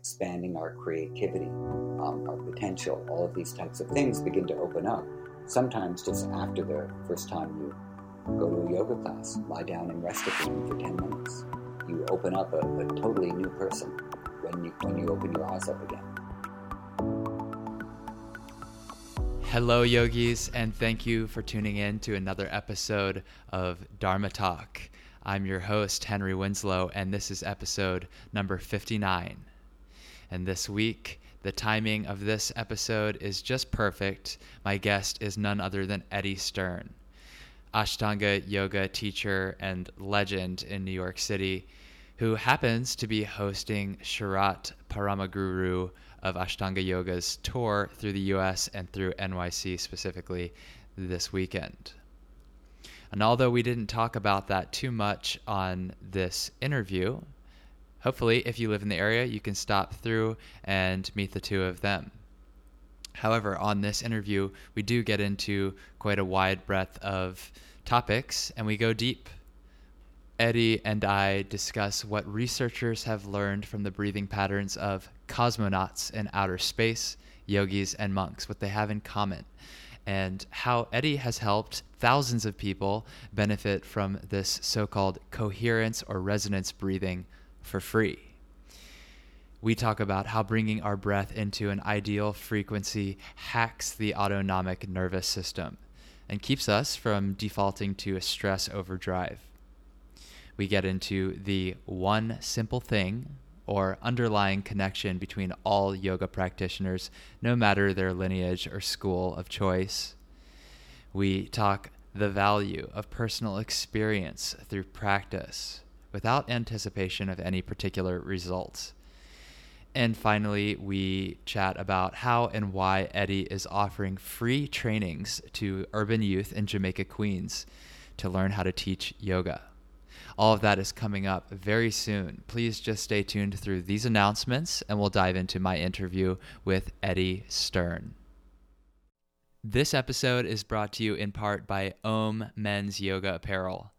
expanding our creativity, um, our potential, all of these types of things begin to open up. Sometimes just after the first time you go to a yoga class, lie down and rest a end for 10 minutes. You open up a, a totally new person when you, when you open your eyes up again. Hello, yogis, and thank you for tuning in to another episode of Dharma Talk. I'm your host, Henry Winslow, and this is episode number 59. And this week, the timing of this episode is just perfect. My guest is none other than Eddie Stern, Ashtanga yoga teacher and legend in New York City, who happens to be hosting Sharath Paramaguru of Ashtanga Yoga's tour through the US and through NYC specifically this weekend. And although we didn't talk about that too much on this interview, hopefully, if you live in the area, you can stop through and meet the two of them. However, on this interview, we do get into quite a wide breadth of topics and we go deep. Eddie and I discuss what researchers have learned from the breathing patterns of cosmonauts in outer space, yogis, and monks, what they have in common, and how Eddie has helped thousands of people benefit from this so called coherence or resonance breathing for free. We talk about how bringing our breath into an ideal frequency hacks the autonomic nervous system and keeps us from defaulting to a stress overdrive. We get into the one simple thing or underlying connection between all yoga practitioners, no matter their lineage or school of choice. We talk the value of personal experience through practice without anticipation of any particular results. And finally, we chat about how and why Eddie is offering free trainings to urban youth in Jamaica, Queens to learn how to teach yoga. All of that is coming up very soon. Please just stay tuned through these announcements and we'll dive into my interview with Eddie Stern. This episode is brought to you in part by Om Men's Yoga Apparel.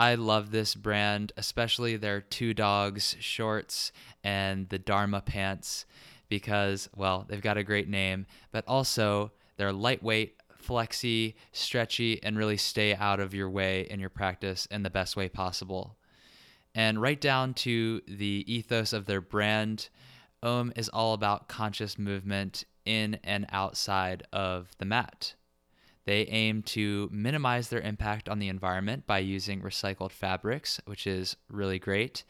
I love this brand, especially their two dogs shorts and the Dharma pants, because, well, they've got a great name, but also they're lightweight, flexy, stretchy, and really stay out of your way in your practice in the best way possible. And right down to the ethos of their brand, Om is all about conscious movement in and outside of the mat. They aim to minimize their impact on the environment by using recycled fabrics, which is really great.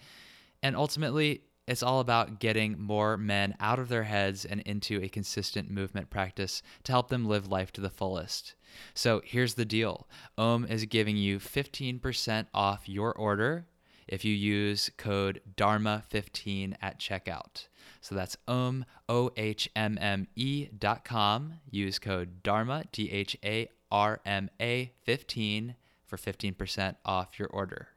And ultimately, it's all about getting more men out of their heads and into a consistent movement practice to help them live life to the fullest. So here's the deal Om is giving you 15% off your order if you use code Dharma15 at checkout. So that's um, O-H-M-M-E dot com. Use code Dharma, D-H-A-R-M-A 15 for 15% off your order.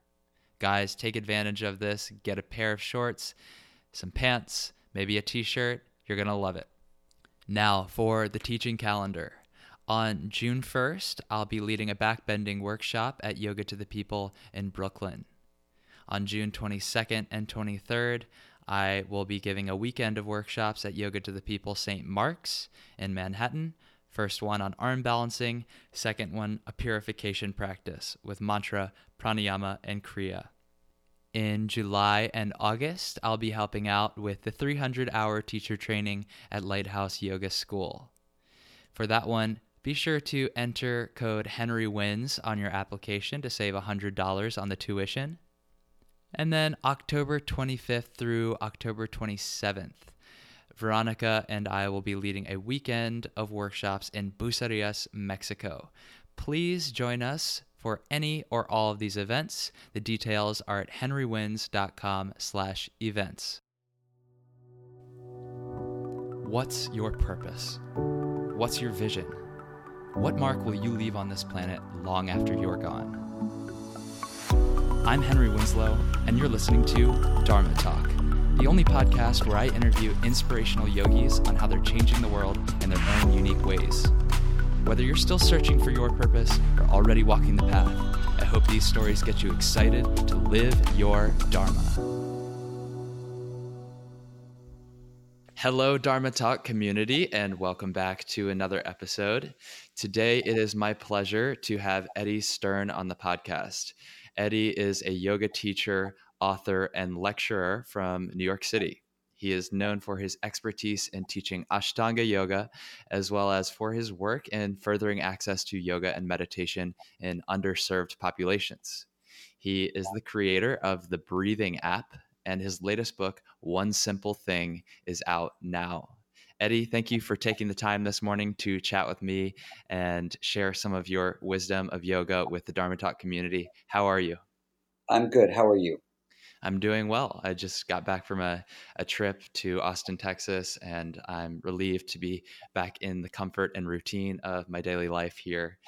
Guys, take advantage of this. Get a pair of shorts, some pants, maybe a t-shirt. You're going to love it. Now for the teaching calendar. On June 1st, I'll be leading a backbending workshop at Yoga to the People in Brooklyn. On June 22nd and 23rd, I will be giving a weekend of workshops at Yoga to the People St. Mark's in Manhattan. First one on arm balancing, second one a purification practice with mantra, pranayama, and kriya. In July and August, I'll be helping out with the 300 hour teacher training at Lighthouse Yoga School. For that one, be sure to enter code Henry Wins on your application to save $100 on the tuition. And then October 25th through October 27th, Veronica and I will be leading a weekend of workshops in Bucerias, Mexico. Please join us for any or all of these events. The details are at henrywins.com slash events. What's your purpose? What's your vision? What mark will you leave on this planet long after you're gone? I'm Henry Winslow, and you're listening to Dharma Talk, the only podcast where I interview inspirational yogis on how they're changing the world in their own unique ways. Whether you're still searching for your purpose or already walking the path, I hope these stories get you excited to live your Dharma. Hello, Dharma Talk community, and welcome back to another episode. Today, it is my pleasure to have Eddie Stern on the podcast. Eddie is a yoga teacher, author, and lecturer from New York City. He is known for his expertise in teaching Ashtanga yoga, as well as for his work in furthering access to yoga and meditation in underserved populations. He is the creator of the Breathing app, and his latest book, One Simple Thing, is out now. Eddie, thank you for taking the time this morning to chat with me and share some of your wisdom of yoga with the Dharma Talk community. How are you? I'm good. How are you? I'm doing well. I just got back from a, a trip to Austin, Texas, and I'm relieved to be back in the comfort and routine of my daily life here.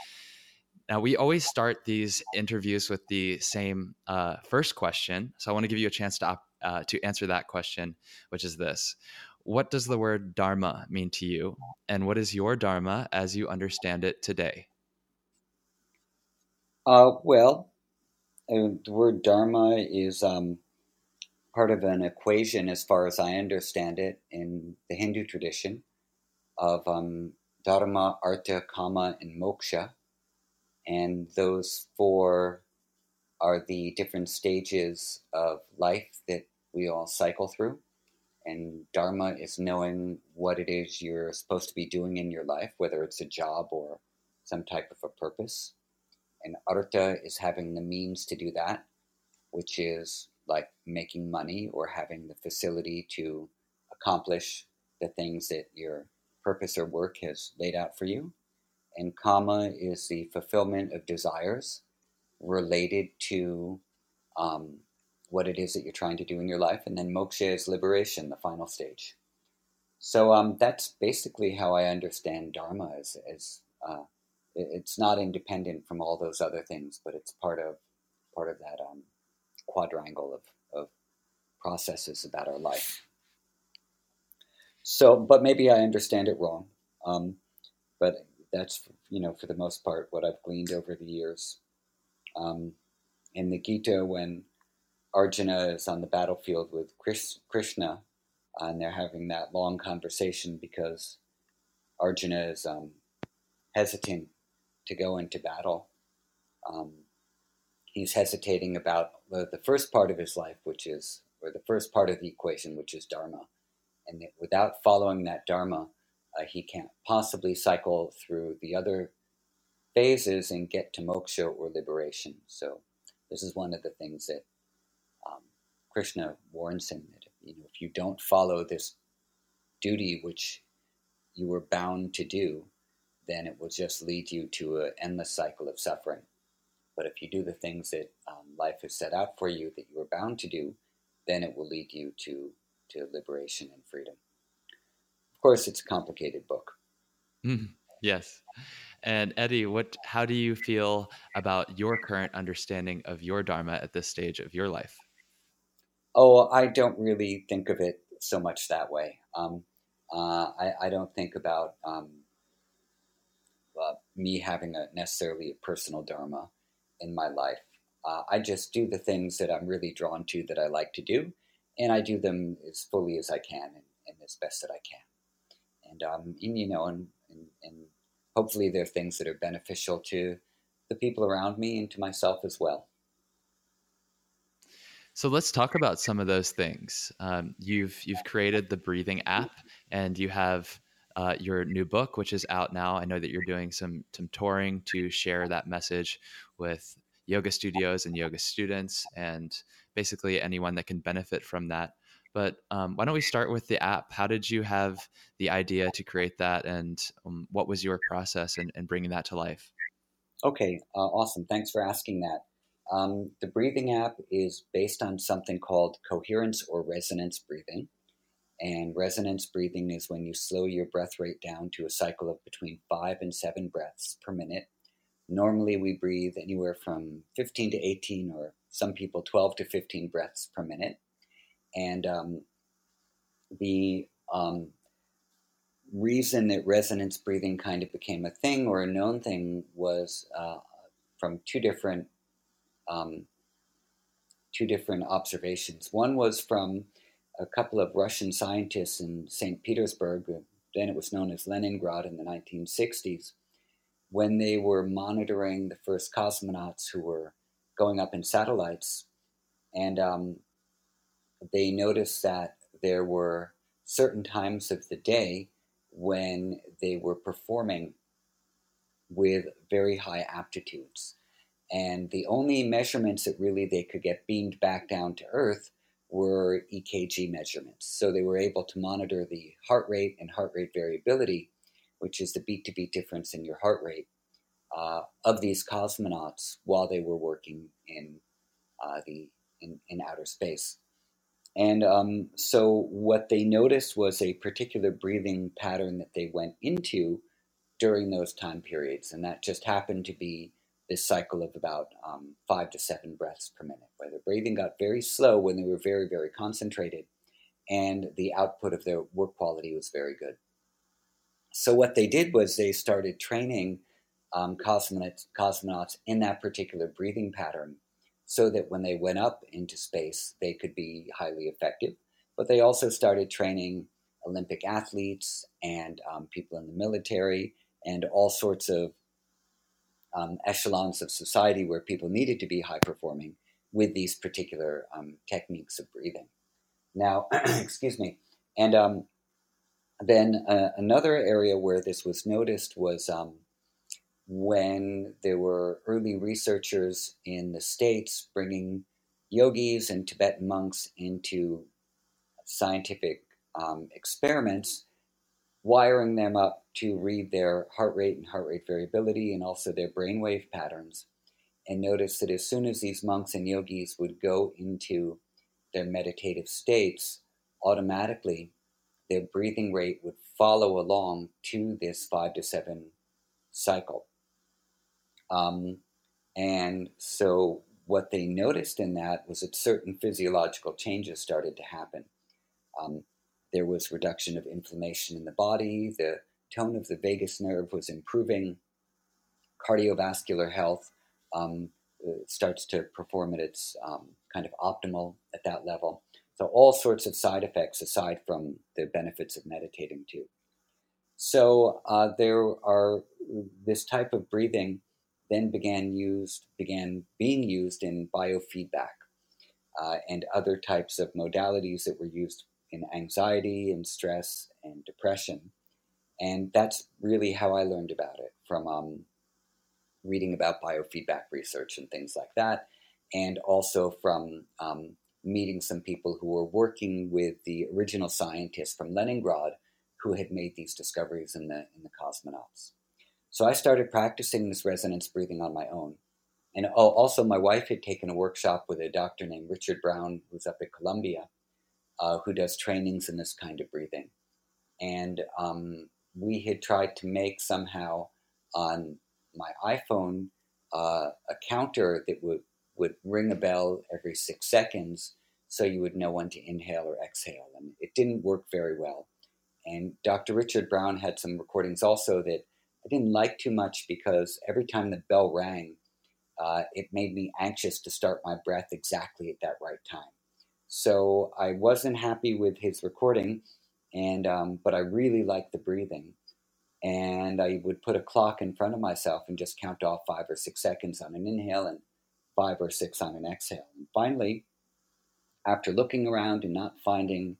Now, we always start these interviews with the same uh, first question. So I want to give you a chance to, uh, to answer that question, which is this What does the word Dharma mean to you? And what is your Dharma as you understand it today? Uh, well, uh, the word Dharma is um, part of an equation, as far as I understand it, in the Hindu tradition of um, Dharma, Artha, Kama, and Moksha and those four are the different stages of life that we all cycle through. And Dharma is knowing what it is you're supposed to be doing in your life, whether it's a job or some type of a purpose. And Artha is having the means to do that, which is like making money or having the facility to accomplish the things that your purpose or work has laid out for you and kama is the fulfillment of desires related to um, what it is that you're trying to do in your life, and then moksha is liberation, the final stage. So um, that's basically how I understand dharma. As, uh, it's not independent from all those other things, but it's part of part of that um, quadrangle of, of processes about our life. So, but maybe I understand it wrong. Um, but that's you know for the most part what I've gleaned over the years. Um, in the Gita, when Arjuna is on the battlefield with Krishna, and they're having that long conversation because Arjuna is um, hesitant to go into battle. Um, he's hesitating about the, the, first part of his life, which is, or the first part of the equation, which is Dharma. And without following that Dharma, uh, he can't possibly cycle through the other phases and get to moksha or liberation. So this is one of the things that Krishna warns him that you know if you don't follow this duty which you were bound to do, then it will just lead you to an endless cycle of suffering. But if you do the things that um, life has set out for you that you were bound to do, then it will lead you to, to liberation and freedom Of course, it's a complicated book. Mm, yes. And Eddie, what? How do you feel about your current understanding of your dharma at this stage of your life? Oh, I don't really think of it so much that way. Um, uh, I, I, don't think about um, uh, me having a necessarily a personal dharma in my life. Uh, I just do the things that I'm really drawn to that I like to do, and I do them as fully as I can and, and as best that I can and um, and, you know, and, and, and hopefully they're things that are beneficial to the people around me and to myself as well. So let's talk about some of those things. Um, you've you've created the breathing app, and you have uh, your new book, which is out now. I know that you're doing some some touring to share that message with yoga studios and yoga students, and basically anyone that can benefit from that. But um, why don't we start with the app? How did you have the idea to create that, and um, what was your process in, in, bringing that to life? Okay, uh, awesome. Thanks for asking that. Um, the breathing app is based on something called coherence or resonance breathing. And resonance breathing is when you slow your breath rate down to a cycle of between five and seven breaths per minute. Normally, we breathe anywhere from 15 to 18, or some people 12 to 15 breaths per minute. And um, the um, reason that resonance breathing kind of became a thing or a known thing was uh, from two different um, two different observations. One was from a couple of Russian scientists in St. Petersburg, then it was known as Leningrad in the 1960s, when they were monitoring the first cosmonauts who were going up in satellites. And um, they noticed that there were certain times of the day when they were performing with very high aptitudes. And the only measurements that really they could get beamed back down to Earth were EKG measurements. So they were able to monitor the heart rate and heart rate variability, which is the beat to beat difference in your heart rate, uh, of these cosmonauts while they were working in uh, the in, in outer space. And um, so what they noticed was a particular breathing pattern that they went into during those time periods, and that just happened to be this cycle of about um, five to seven breaths per minute, where the breathing got very slow when they were very, very concentrated, and the output of their work quality was very good. So, what they did was they started training um, cosmonauts, cosmonauts in that particular breathing pattern so that when they went up into space, they could be highly effective. But they also started training Olympic athletes and um, people in the military and all sorts of um, echelons of society where people needed to be high performing with these particular um, techniques of breathing. Now, excuse me. And um, then uh, another area where this was noticed was um, when there were early researchers in the States bringing yogis and Tibetan monks into scientific um, experiments wiring them up to read their heart rate and heart rate variability and also their brainwave patterns. And notice that as soon as these monks and yogis would go into their meditative states, automatically their breathing rate would follow along to this five to seven cycle. Um, and so, what they noticed in that was that certain physiological changes started to happen. Um, there was reduction of inflammation in the body. The tone of the vagus nerve was improving. Cardiovascular health um, uh, starts to perform at its um, kind of optimal at that level. So, all sorts of side effects aside from the benefits of meditating too. So, uh, there are this type of breathing then began used began being used in biofeedback uh, and other types of modalities that were used in anxiety and stress and depression. And that's really how I learned about it from um, reading about biofeedback research and things like that, and also from um, meeting some people who were working with the original scientists from Leningrad who had made these discoveries in the in the cosmonauts. So I started practicing this resonance breathing on my own. And oh, also, my wife had taken a workshop with a doctor named Richard Brown, who's up at Columbia, uh, who does trainings in this kind of breathing. And um, we had tried to make somehow on my iPhone uh, a counter that would, would ring a bell every six seconds so you would know when to inhale or exhale. And it didn't work very well. And Dr. Richard Brown had some recordings also that I didn't like too much because every time the bell rang, uh, it made me anxious to start my breath exactly at that right time. So I wasn't happy with his recording, and um, but I really liked the breathing. And I would put a clock in front of myself and just count off five or six seconds on an inhale and five or six on an exhale. And finally, after looking around and not finding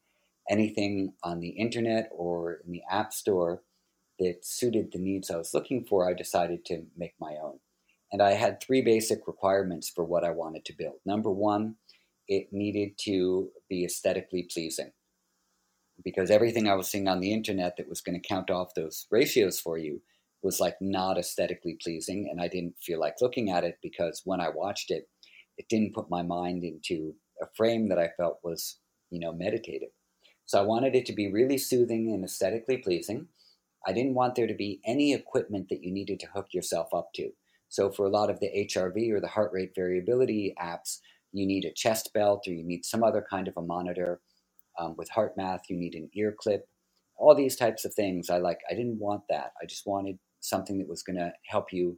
anything on the internet or in the app store that suited the needs I was looking for, I decided to make my own. And I had three basic requirements for what I wanted to build. Number one, it needed to be aesthetically pleasing because everything I was seeing on the internet that was going to count off those ratios for you was like not aesthetically pleasing and I didn't feel like looking at it because when I watched it it didn't put my mind into a frame that I felt was you know meditative. So I wanted it to be really soothing and aesthetically pleasing. I didn't want there to be any equipment that you needed to hook yourself up to. So for a lot of the HRV or the heart rate variability apps you need a chest belt or you need some other kind of a monitor. Um, with HeartMath, you need an ear clip. All these types of things. I like. I didn't want that. I just wanted something that was going to help you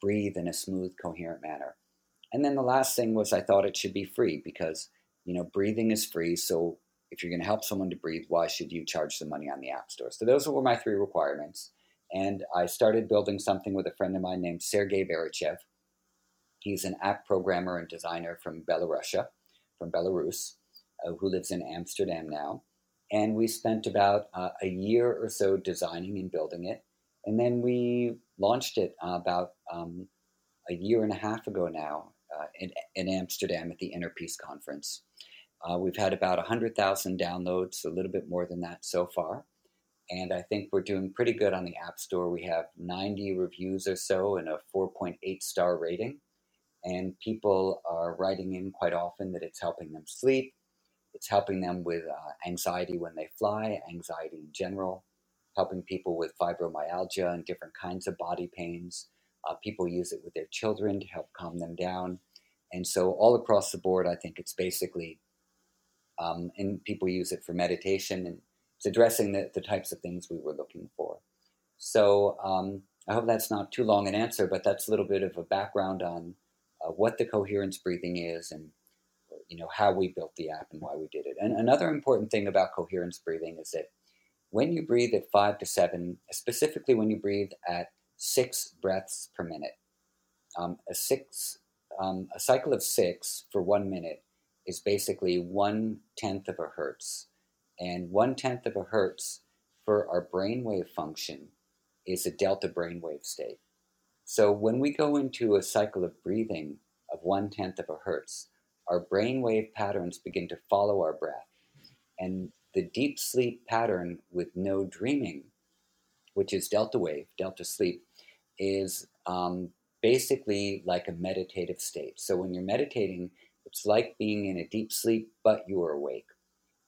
breathe in a smooth, coherent manner. And then the last thing was I thought it should be free because you know breathing is free. So if you're going to help someone to breathe, why should you charge them money on the App Store? So those were my three requirements. And I started building something with a friend of mine named Sergey Verichev. He's an app programmer and designer from Belarusia, from Belarus, who lives in Amsterdam now. And we spent about uh, a year or so designing and building it. And then we launched it uh, about um, a year and a half ago now uh, in, in, Amsterdam at the Inner Peace Conference. Uh, we've had about 100,000 downloads, a little bit more than that so far. And I think we're doing pretty good on the App Store. We have 90 reviews or so and a 4.8 star rating. And people are writing in quite often that it's helping them sleep, it's helping them with uh, anxiety when they fly, anxiety in general, helping people with fibromyalgia and different kinds of body pains. Uh, people use it with their children to help calm them down. And so, all across the board, I think it's basically, um, and people use it for meditation, and it's addressing the, the types of things we were looking for. So, um, I hope that's not too long an answer, but that's a little bit of a background on uh, what the coherence breathing is and you know how we built the app and why we did it. And another important thing about coherence breathing is that when you breathe at five to seven, specifically when you breathe at six breaths per minute. Um, a six, um, a cycle of six for one minute is basically one tenth of a hertz, and one tenth of a hertz for our brainwave function is a delta brainwave state. So when we go into a cycle of breathing of one tenth of a hertz, our brainwave patterns begin to follow our breath, and the deep sleep pattern with no dreaming which is delta wave, delta sleep, is um, basically like a meditative state. So when you're meditating, it's like being in a deep sleep, but you are awake.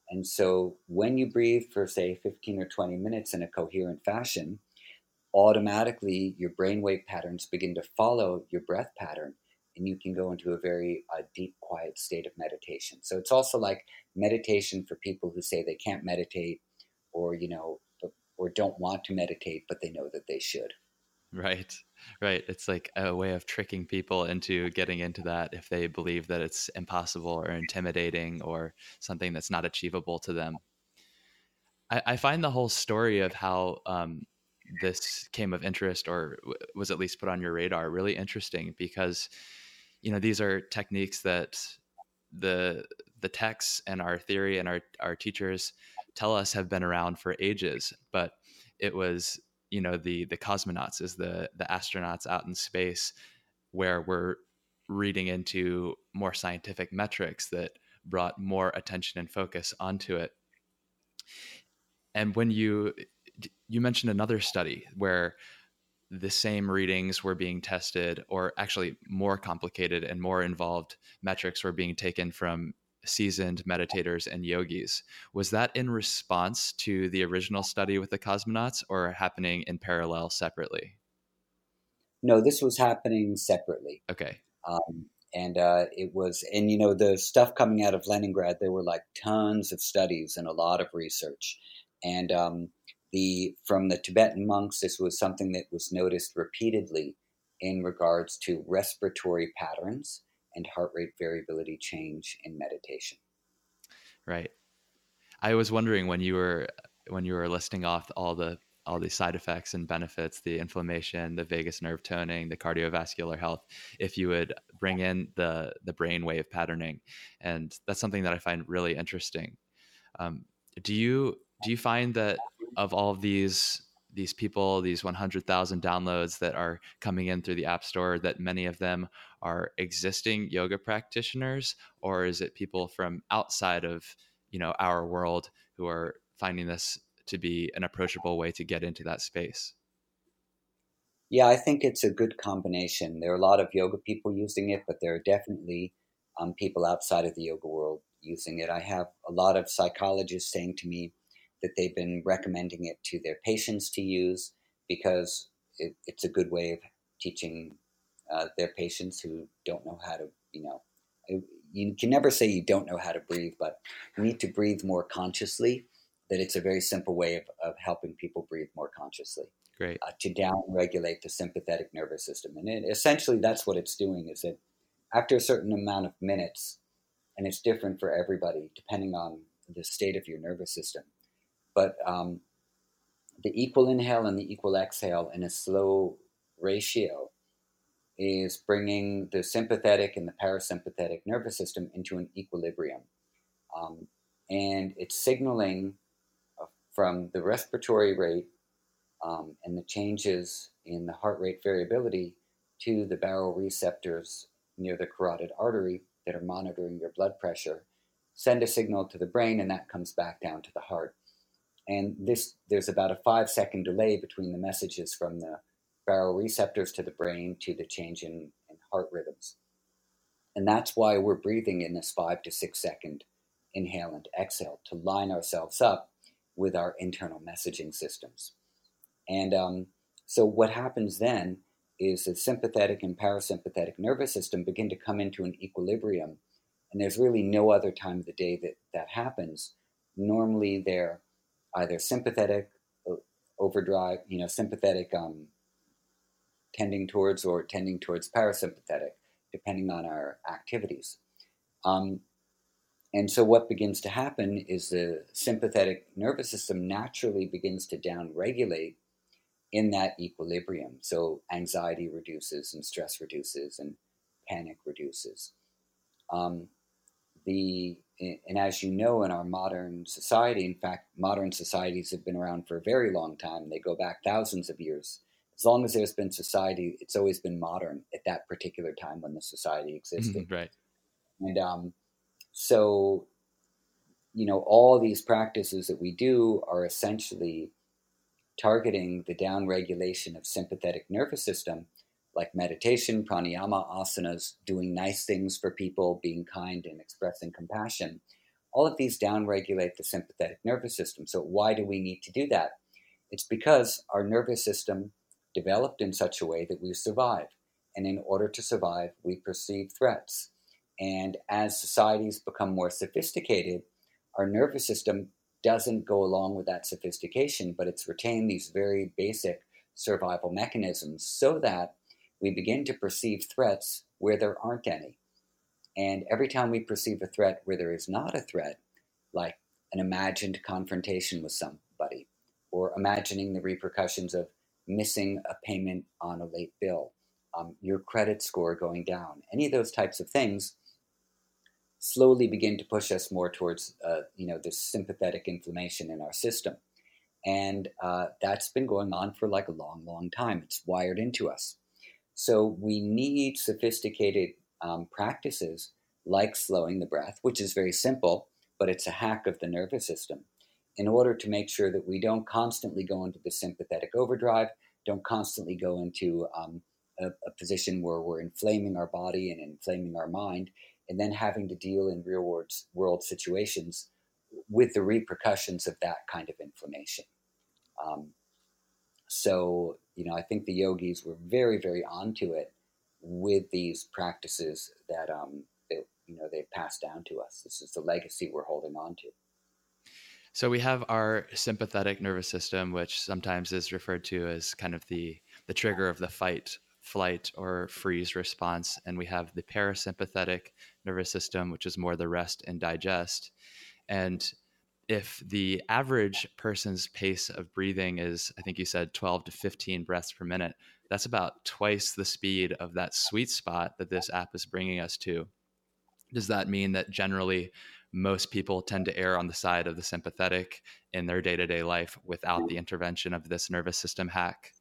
And so when you breathe for, say, 15 or 20 minutes in a coherent fashion, automatically your brainwave patterns begin to follow your breath pattern and you can go into a very uh, deep, quiet state of meditation. So it's also like meditation for people who say they can't meditate or, you know, or don't want to meditate, but they know that they should. Right, right. It's like a way of tricking people into getting into that if they believe that it's impossible or intimidating or something that's not achievable to them. I, I find the whole story of how um, this came of interest or was at least put on your radar really interesting because you know these are techniques that the the texts and our theory and our our teachers tell us have been around for ages, but it was you know the the cosmonauts is the the astronauts out in space where we're reading into more scientific metrics that brought more attention and focus onto it. And when you you mentioned another study where the same readings were being tested or actually more complicated and more involved metrics were being taken from seasoned meditators and yogis. Was that in response to the original study with the cosmonauts or happening in parallel separately? No, this was happening separately. Okay. Um, and uh, it was, and you know, the stuff coming out of Leningrad, there were like tons of studies and a lot of research. And um, the from the Tibetan monks, this was something that was noticed repeatedly in regards to respiratory patterns and heart rate variability change in meditation. Right. I was wondering when you were when you were listing off all the all the side effects and benefits, the inflammation, the vagus nerve toning, the cardiovascular health, if you would bring in the the brain wave patterning, and that's something that I find really interesting. Um, do you do you find that of all of these these people, these 100,000 downloads that are coming in through the App Store, that many of them are existing yoga practitioners, or is it people from outside of you know our world who are finding this to be an approachable way to get into that space? Yeah, I think it's a good combination. There are a lot of yoga people using it, but there are definitely um, people outside of the yoga world using it. I have a lot of psychologists saying to me, that they've been recommending it to their patients to use because it, it's a good way of teaching uh, their patients who don't know how to, you know, you can never say you don't know how to breathe, but you need to breathe more consciously. That it's a very simple way of, of helping people breathe more consciously. Great. Uh, to down regulate the sympathetic nervous system. And it, essentially, that's what it's doing is that after a certain amount of minutes, and it's different for everybody depending on the state of your nervous system. But um, the equal inhale and the equal exhale in a slow ratio is bringing the sympathetic and the parasympathetic nervous system into an equilibrium. Um, and it's signaling uh, from the respiratory rate um, and the changes in the heart rate variability to the baroreceptors near the carotid artery that are monitoring your blood pressure, send a signal to the brain, and that comes back down to the heart. And this, there's about a five second delay between the messages from the baroreceptors to the brain to the change in, in heart rhythms. And that's why we're breathing in this five to six second inhale and exhale to line ourselves up with our internal messaging systems. And um, so, what happens then is the sympathetic and parasympathetic nervous system begin to come into an equilibrium. And there's really no other time of the day that that happens. Normally, they're either sympathetic uh, overdrive, you know, sympathetic um, tending towards or tending towards parasympathetic, depending on our activities. Um, and so, what begins to happen is the sympathetic nervous system naturally begins to downregulate in that equilibrium. So, anxiety reduces, and stress reduces, and panic reduces. Um, the and as you know, in our modern society, in fact, modern societies have been around for a very long time. They go back thousands of years. As long as there's been society, it's always been modern at that particular time when the society existed. right. And um, so, you know, all these practices that we do are essentially targeting the downregulation of sympathetic nervous system like meditation, pranayama, asanas, doing nice things for people, being kind and expressing compassion. All of these downregulate the sympathetic nervous system. So, why do we need to do that? It's because our nervous system developed in such a way that we survive. And in order to survive, we perceive threats. And as societies become more sophisticated, our nervous system doesn't go along with that sophistication, but it's retained these very basic survival mechanisms so that we begin to perceive threats where there aren't any. And every time we perceive a threat where there is not a threat, like an imagined confrontation with somebody, or imagining the repercussions of missing a payment on a late bill, um, your credit score going down, any of those types of things slowly begin to push us more towards, uh, you know, this sympathetic inflammation in our system. And uh, that's been going on for like a long, long time. It's wired into us. So we need sophisticated um, practices like slowing the breath, which is very simple, but it's a hack of the nervous system, in order to make sure that we don't constantly go into the sympathetic overdrive, don't constantly go into um, a, a, position where we're inflaming our body and inflaming our mind, and then having to deal in real world, world situations with the repercussions of that kind of inflammation. Um, so, you know, I think the yogis were very, very onto it with these practices that, um, you know, they've passed down to us. This is the legacy we're holding on to. So we have our sympathetic nervous system, which sometimes is referred to as kind of the the trigger of the fight, flight, or freeze response, and we have the parasympathetic nervous system, which is more the rest and digest. And if the average person's pace of breathing is, I think you said 12 to 15 breaths per minute, that's about twice the speed of that sweet spot that this app is bringing us to. Does that mean that generally most people tend to err on the side of the sympathetic in their day to day life without the intervention of this nervous system hack?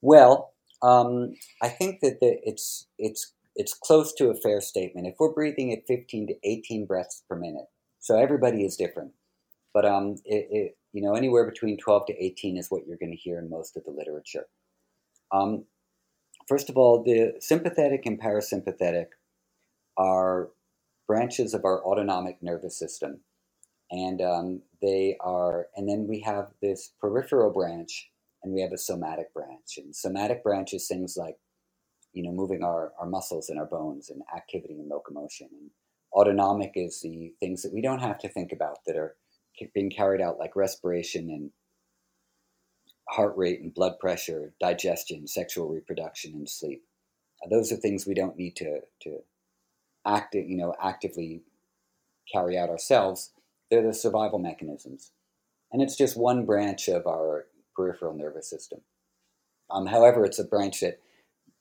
Well, um, I think that the, it's it's it's close to a fair statement. If we're breathing at 15 to 18 breaths per minute, so everybody is different. But um, it, it, you know, anywhere between 12 to 18 is what you're going to hear in most of the literature. Um, first of all, the sympathetic and parasympathetic are branches of our autonomic nervous system. And um, they are, and then we have this peripheral branch and we have a somatic branch. And somatic branch is things like, you know, moving our, our muscles and our bones and activity and locomotion. And autonomic is the things that we don't have to think about that are being carried out like respiration and heart rate and blood pressure, digestion, sexual reproduction, and sleep. Uh, those are things we don't need to to act, you know, actively carry out ourselves, they're the survival mechanisms. And it's just one branch of our peripheral nervous system. Um, however, it's a branch that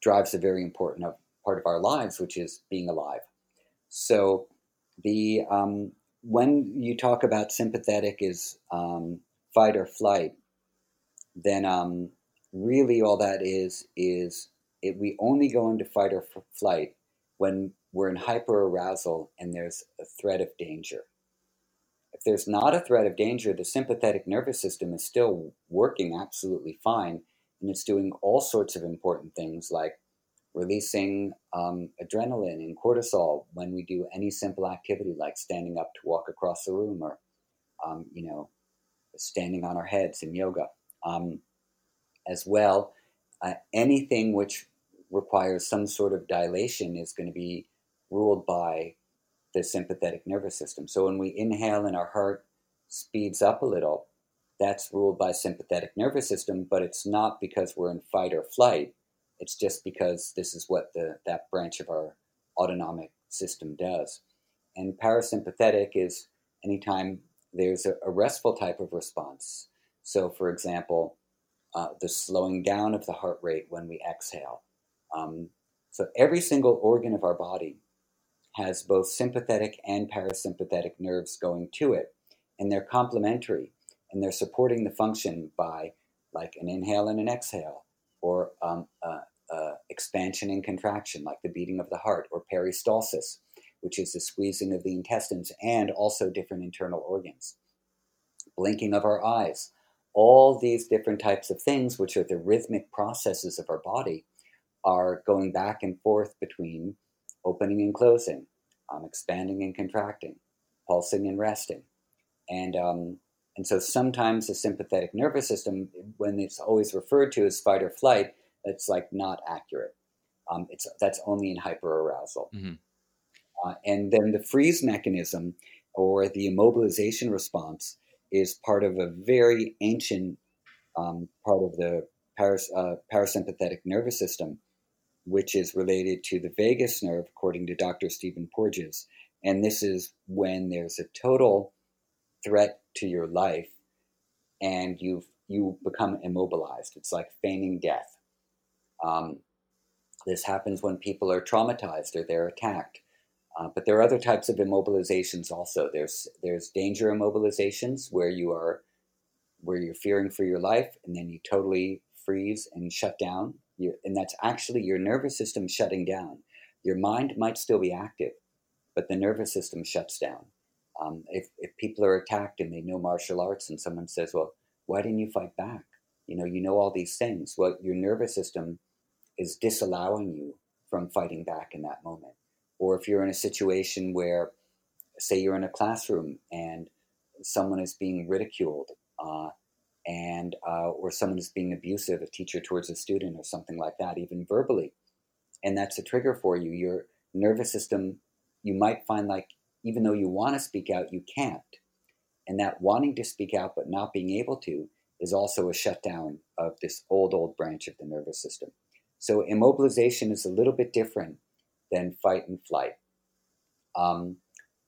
drives a very important part of our lives, which is being alive. So, the um, when you talk about sympathetic is um, fight or flight, then um, really all that is is it, we only go into fight or f- flight when we're in hyper arousal and there's a threat of danger. If there's not a threat of danger, the sympathetic nervous system is still working absolutely fine and it's doing all sorts of important things like releasing um, adrenaline and cortisol when we do any simple activity like standing up to walk across the room or, um, you know, standing on our heads in yoga. Um, as well, uh, anything which requires some sort of dilation is going to be ruled by the sympathetic nervous system. So when we inhale and our heart speeds up a little, that's ruled by sympathetic nervous system, but it's not because we're in fight or flight. It's just because this is what the that branch of our autonomic system does. And parasympathetic is anytime there's a, a restful type of response. So, for example, uh, the slowing down of the heart rate when we exhale. Um, so, every single organ of our body has both sympathetic and parasympathetic nerves going to it, and they're complementary and they're supporting the function by like an inhale and an exhale, or um, uh, uh, expansion and contraction, like the beating of the heart, or peristalsis, which is the squeezing of the intestines, and also different internal organs. Blinking of our eyes. All these different types of things, which are the rhythmic processes of our body, are going back and forth between opening and closing, um, expanding and contracting, pulsing and resting. And um, and so sometimes the sympathetic nervous system, when it's always referred to as fight or flight, it's like not accurate. Um, it's that's only in hyperarousal. Mm-hmm. Uh, and then the freeze mechanism or the immobilization response is part of a very ancient um, part of the paras, uh, parasympathetic nervous system, which is related to the vagus nerve, according to Dr. Stephen Porges. And this is when there's a total threat to your life and you've you become immobilized. It's like feigning death. Um, this happens when people are traumatized or they're attacked. Uh, but there are other types of immobilizations also. There's there's danger immobilizations where you are where you're fearing for your life and then you totally freeze and shut down. you and that's actually your nervous system shutting down. Your mind might still be active, but the nervous system shuts down. Um, if, if people are attacked and they know martial arts and someone says, well, why didn't you fight back? You know, you know all these things. Well, your nervous system is disallowing you from fighting back in that moment. Or if you're in a situation where, say, you're in a classroom and someone is being ridiculed, uh, and uh, or someone is being abusive, a teacher towards a student, or something like that, even verbally, and that's a trigger for you. Your nervous system, you might find like even though you want to speak out, you can't. And that wanting to speak out but not being able to is also a shutdown of this old, old branch of the nervous system. So immobilization is a little bit different than fight and flight. Um,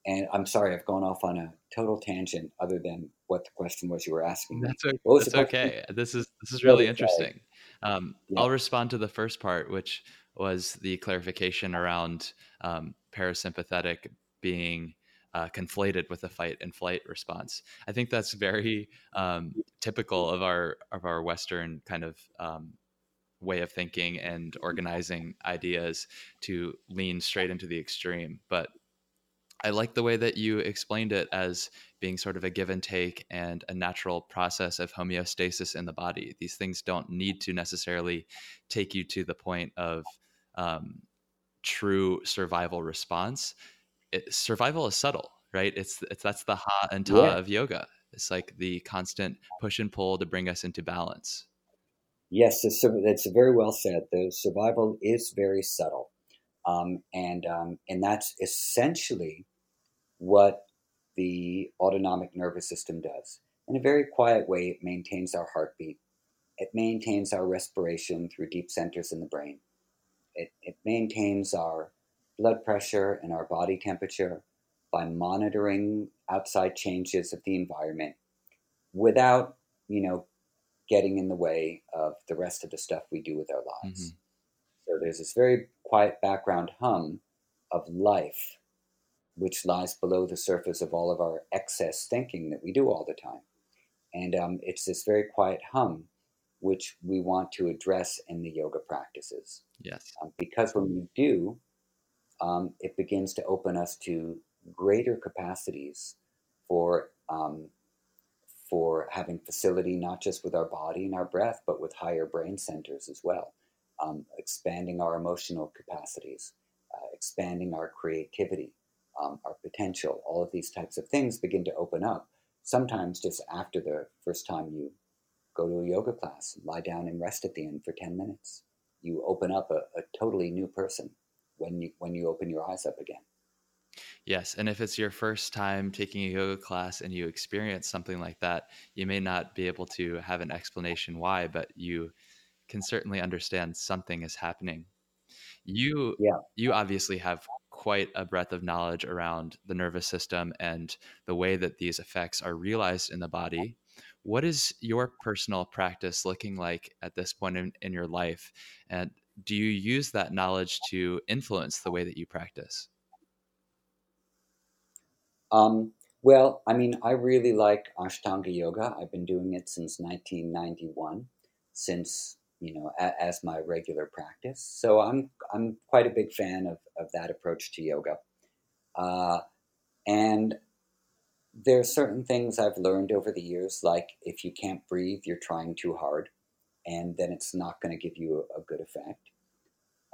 and I'm sorry, I've gone off on a total tangent other than what the question was you were asking. That's, okay. That's okay. This is this is really interesting. Um, yeah. I'll respond to the first part, which was the clarification around um, parasympathetic being uh, conflated with a fight and flight response. I think that's very um, typical of our of our Western kind of um, way of thinking and organizing ideas to lean straight into the extreme. But I like the way that you explained it as being sort of a give and take and a natural process of homeostasis in the body. These things don't need to necessarily take you to the point of um, true survival response it, survival is subtle, right? It's, it's that's the ha and ta yeah. of yoga. It's like the constant push and pull to bring us into balance. Yes, it's, it's very well said. The survival is very subtle, um, and um, and that's essentially what the autonomic nervous system does. In a very quiet way, it maintains our heartbeat. It maintains our respiration through deep centers in the brain. It, it maintains our blood pressure and our body temperature. by monitoring outside changes of the environment without, you know, getting in the way of the rest of the stuff we do with our lives. Mm-hmm. So there's this very quiet background hum of life, which lies below the surface of all of our excess thinking that we do all the time. And um, it's this very quiet hum which we want to address in the yoga practices. Yes. Um, because when we do, um, it begins to open us to greater capacities for um, for having facility not just with our body and our breath, but with higher brain centers as well, um, expanding our emotional capacities, uh, expanding our creativity, um, our potential. All of these types of things begin to open up. Sometimes just after the first time you go to a yoga class, lie down and rest at the end for 10 minutes. You open up a, a totally new person when you when you open your eyes up again. Yes, and if it's your first time taking a yoga class and you experience something like that, you may not be able to have an explanation why, but you can certainly understand something is happening. You yeah. you obviously have quite a breadth of knowledge around the nervous system and the way that these effects are realized in the body. What is your personal practice looking like at this point in, in your life? And do you use that knowledge to influence the way that you practice? Um, well, I mean, I really like Ashtanga yoga. I've been doing it since 1991, since you know, a, as my regular practice. So I'm I'm quite a big fan of of that approach to yoga, uh, and there are certain things I've learned over the years, like if you can't breathe, you're trying too hard, and then it's not going to give you a, good effect.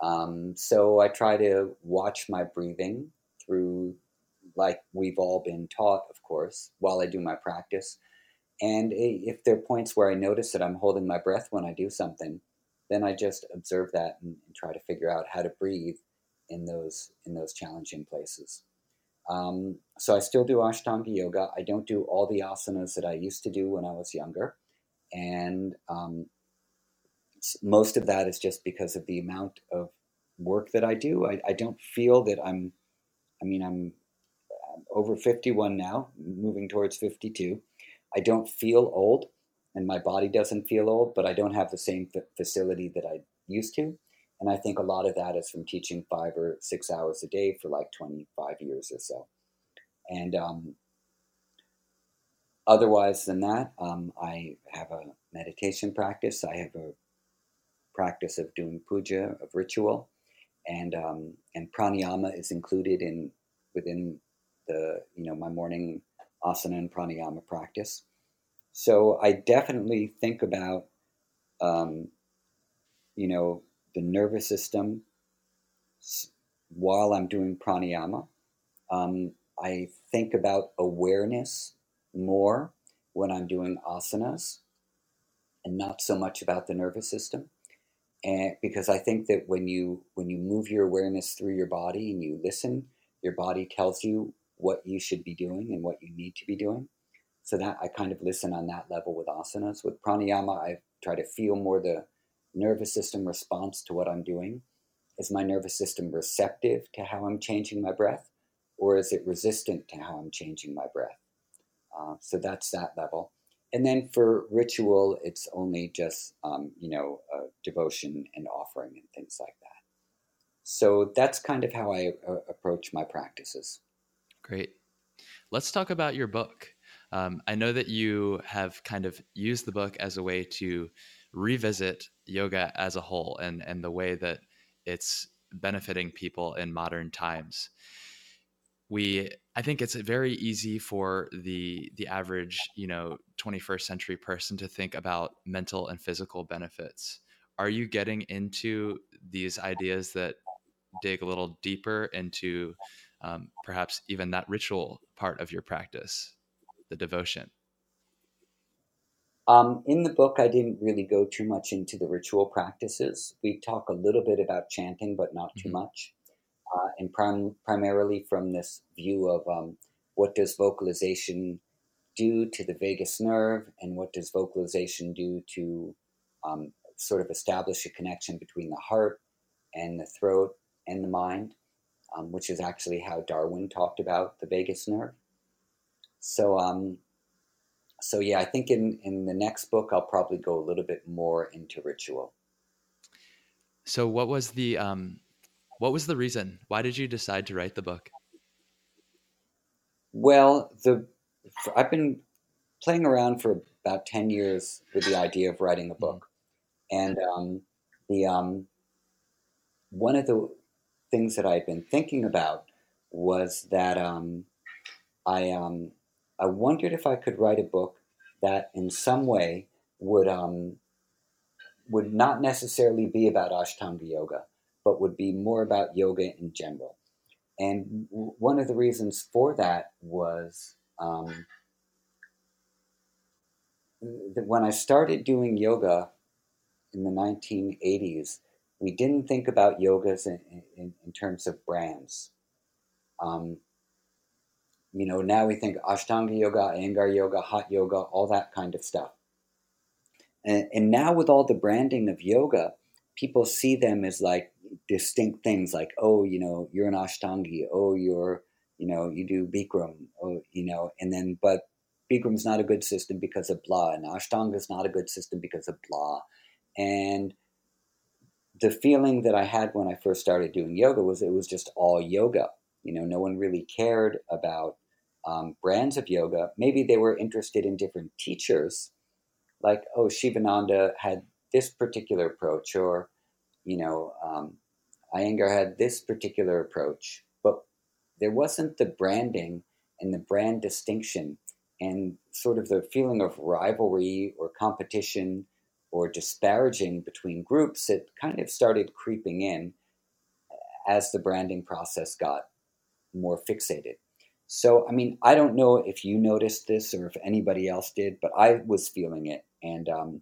Um, so I try to watch my breathing through, like we've all been taught, of course, while I do my practice. And if there are points where I notice that I'm holding my breath when I do something, then I just observe that and, and try to figure out how to breathe in those in those challenging places. Um, so I still do Ashtanga yoga. I don't do all the asanas that I used to do when I was younger, and um, most of that is just because of the amount of work that I do. I, I don't feel that I'm. I mean, I'm, I'm over 51 now, moving towards 52. I don't feel old, and my body doesn't feel old, but I don't have the same f- facility that I used to. And I think a lot of that is from teaching five or six hours a day for like 25 years or so. And um, otherwise than that, um, I have a meditation practice. I have a practice of doing puja, of ritual, and um, and pranayama is included in within the you know my morning asana and pranayama practice. So I definitely think about um, you know the nervous system while I'm doing pranayama. Um, I think about awareness more when I'm doing asanas and not so much about the nervous system. And because I think that when you when you move your awareness through your body and you listen, your body tells you what you should be doing and what you need to be doing. So that I kind of listen on that level with asanas. With pranayama, I try to feel more the nervous system response to what I'm doing. Is my nervous system receptive to how I'm changing my breath, or is it resistant to how I'm changing my breath? Uh, so that's that level. And then for ritual, it's only just um, you know uh, devotion and offering and things like that. So that's kind of how I uh, approach my practices. Great. Let's talk about your book. Um, I know that you have kind of used the book as a way to revisit yoga as a whole and and the way that it's benefiting people in modern times we i think it's very easy for the the average you know 21st century person to think about mental and physical benefits are you getting into these ideas that dig a little deeper into um, perhaps even that ritual part of your practice the devotion um, in the book, I didn't really go too much into the ritual practices. We talk a little bit about chanting, but not too mm-hmm. much. Uh, and prim- primarily from this view of um, what does vocalization do to the vagus nerve, and what does vocalization do to um, sort of establish a connection between the heart and the throat and the mind. um, which is actually how Darwin talked about the vagus nerve. So, um, so yeah, I think in, in the next book, I'll probably go a little bit more into ritual. So, what was the um, what was the reason? Why did you decide to write the book? Well, the I've been playing around for about ten years with the idea of writing a book, and um, the um, one of the things that I'd been thinking about was that um, I um, I wondered if I could write a book that in some way would um, would not necessarily be about Ashtanga yoga, but would be more about yoga in general. And one of the reasons for that was um, that when I started doing yoga in the 1980s, we didn't think about yogas in, in, in terms of brands. Um, you know, now we think Ashtanga yoga, Iyengar yoga, hot yoga, all that kind of stuff. And, and now with all the branding of yoga, people see them as like distinct things like, oh, you know, you're an Ashtangi, oh, you're, you know, you do Bikram, oh, you know, and then, but Bikram's not a good system because of blah, and Ashtanga's not a good system because of blah. And the feeling that I had when I first started doing yoga was it was just all yoga. You know, no one really cared about um, brands of yoga. Maybe they were interested in different teachers, like, oh, Shivananda had this particular approach, or, you know, um, Iyengar had this particular approach. But there wasn't the branding and the brand distinction and sort of the feeling of rivalry or competition or disparaging between groups that kind of started creeping in as the branding process got more fixated. So, I mean, I don't know if you noticed this or if anybody else did, but I was feeling it, and um,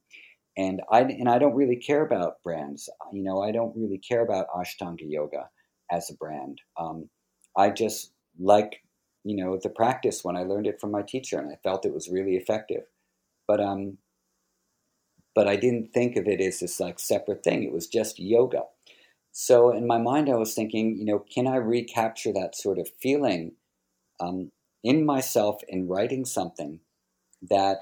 and I and I don't really care about brands. You know, I don't really care about Ashtanga yoga as a brand. Um, I just like you know the practice when I learned it from my teacher, and I felt it was really effective. But um, but I didn't think of it as this like separate thing. It was just yoga. So in my mind, I was thinking, you know, can I recapture that sort of feeling? um, in myself in writing something that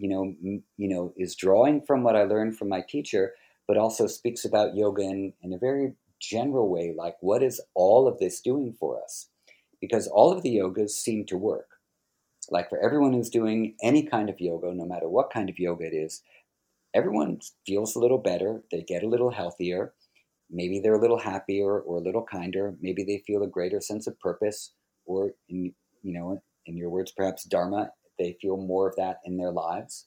you know m- you know is drawing from what I learned from my teacher, but also speaks about yoga in, in a very general way, like what is all of this doing for us? Because all of the yogas seem to work. Like for everyone who's doing any kind of yoga, no matter what kind of yoga it is, everyone feels a little better. They get a little healthier. Maybe they're a little happier or a little kinder. Maybe they feel a greater sense of purpose or in you know in your words perhaps dharma they feel more of that in their lives.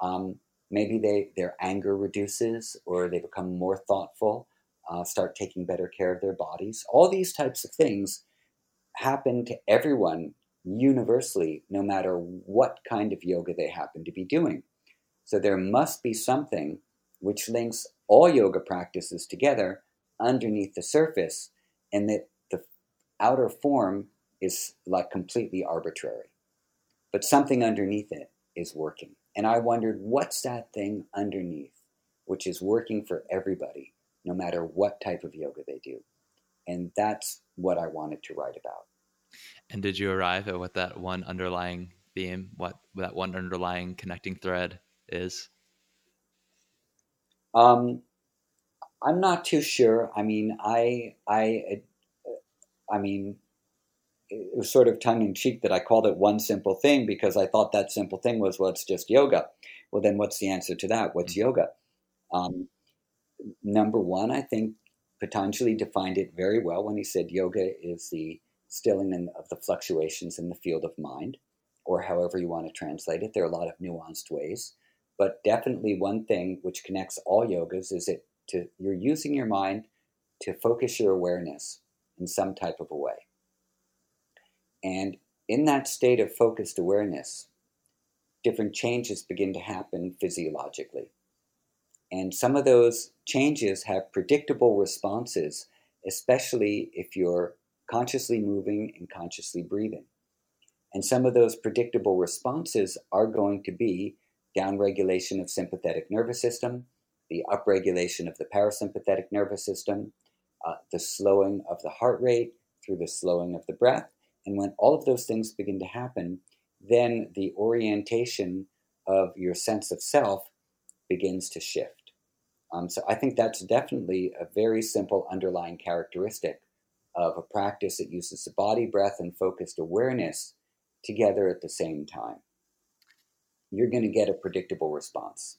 Um, maybe they their anger reduces or they become more thoughtful uh, start taking better care of their bodies. All these types of things happen to everyone universally no matter what kind of yoga they happen to be doing. So there must be something which links all yoga practices together underneath the surface and that the outer form is like completely arbitrary. But something underneath it is working. And I wondered, what's that thing underneath which is working for everybody, no matter what type of yoga they do? And that's what I wanted to write about. And did you arrive at what that one underlying theme, what that one underlying connecting thread is? Um, I'm not too sure. I mean, I, I, I mean, it was sort of tongue in cheek that I called it one simple thing because I thought that simple thing was, well, it's just yoga. Well, then what's the answer to that? What's mm-hmm. yoga? Um, number one, I think Patanjali defined it very well when he said yoga is the stilling of the fluctuations in the field of mind, or however you want to translate it. There are a lot of nuanced ways. But definitely one thing which connects all yogas is it to you're using your mind to focus your awareness in some type of a way. And in that state of focused awareness, different changes begin to happen physiologically. And some of those changes have predictable responses, especially if you're consciously moving and consciously breathing. And some of those predictable responses are going to be downregulation of sympathetic nervous system, the upregulation of the parasympathetic nervous system, uh, the slowing of the heart rate, through the slowing of the breath. And when all of those things begin to happen, then the orientation of your sense of self begins to shift. Um, so I think that's definitely a very simple underlying characteristic of a practice that uses the body, breath, and focused awareness together at the same time. You're going to get a predictable response.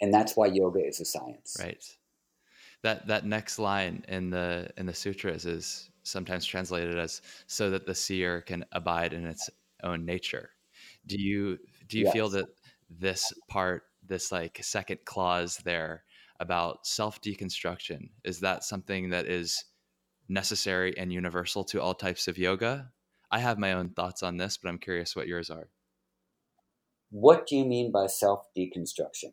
And that's why yoga is a science. Right. That that next line in the in the sutras is sometimes translated as so that the seer can abide in its own nature. Do you do you yes. feel that this part, this like second clause there about self deconstruction, is that something that is necessary and universal to all types of yoga? I have my own thoughts on this, but I'm curious what yours are. What do you mean by self deconstruction?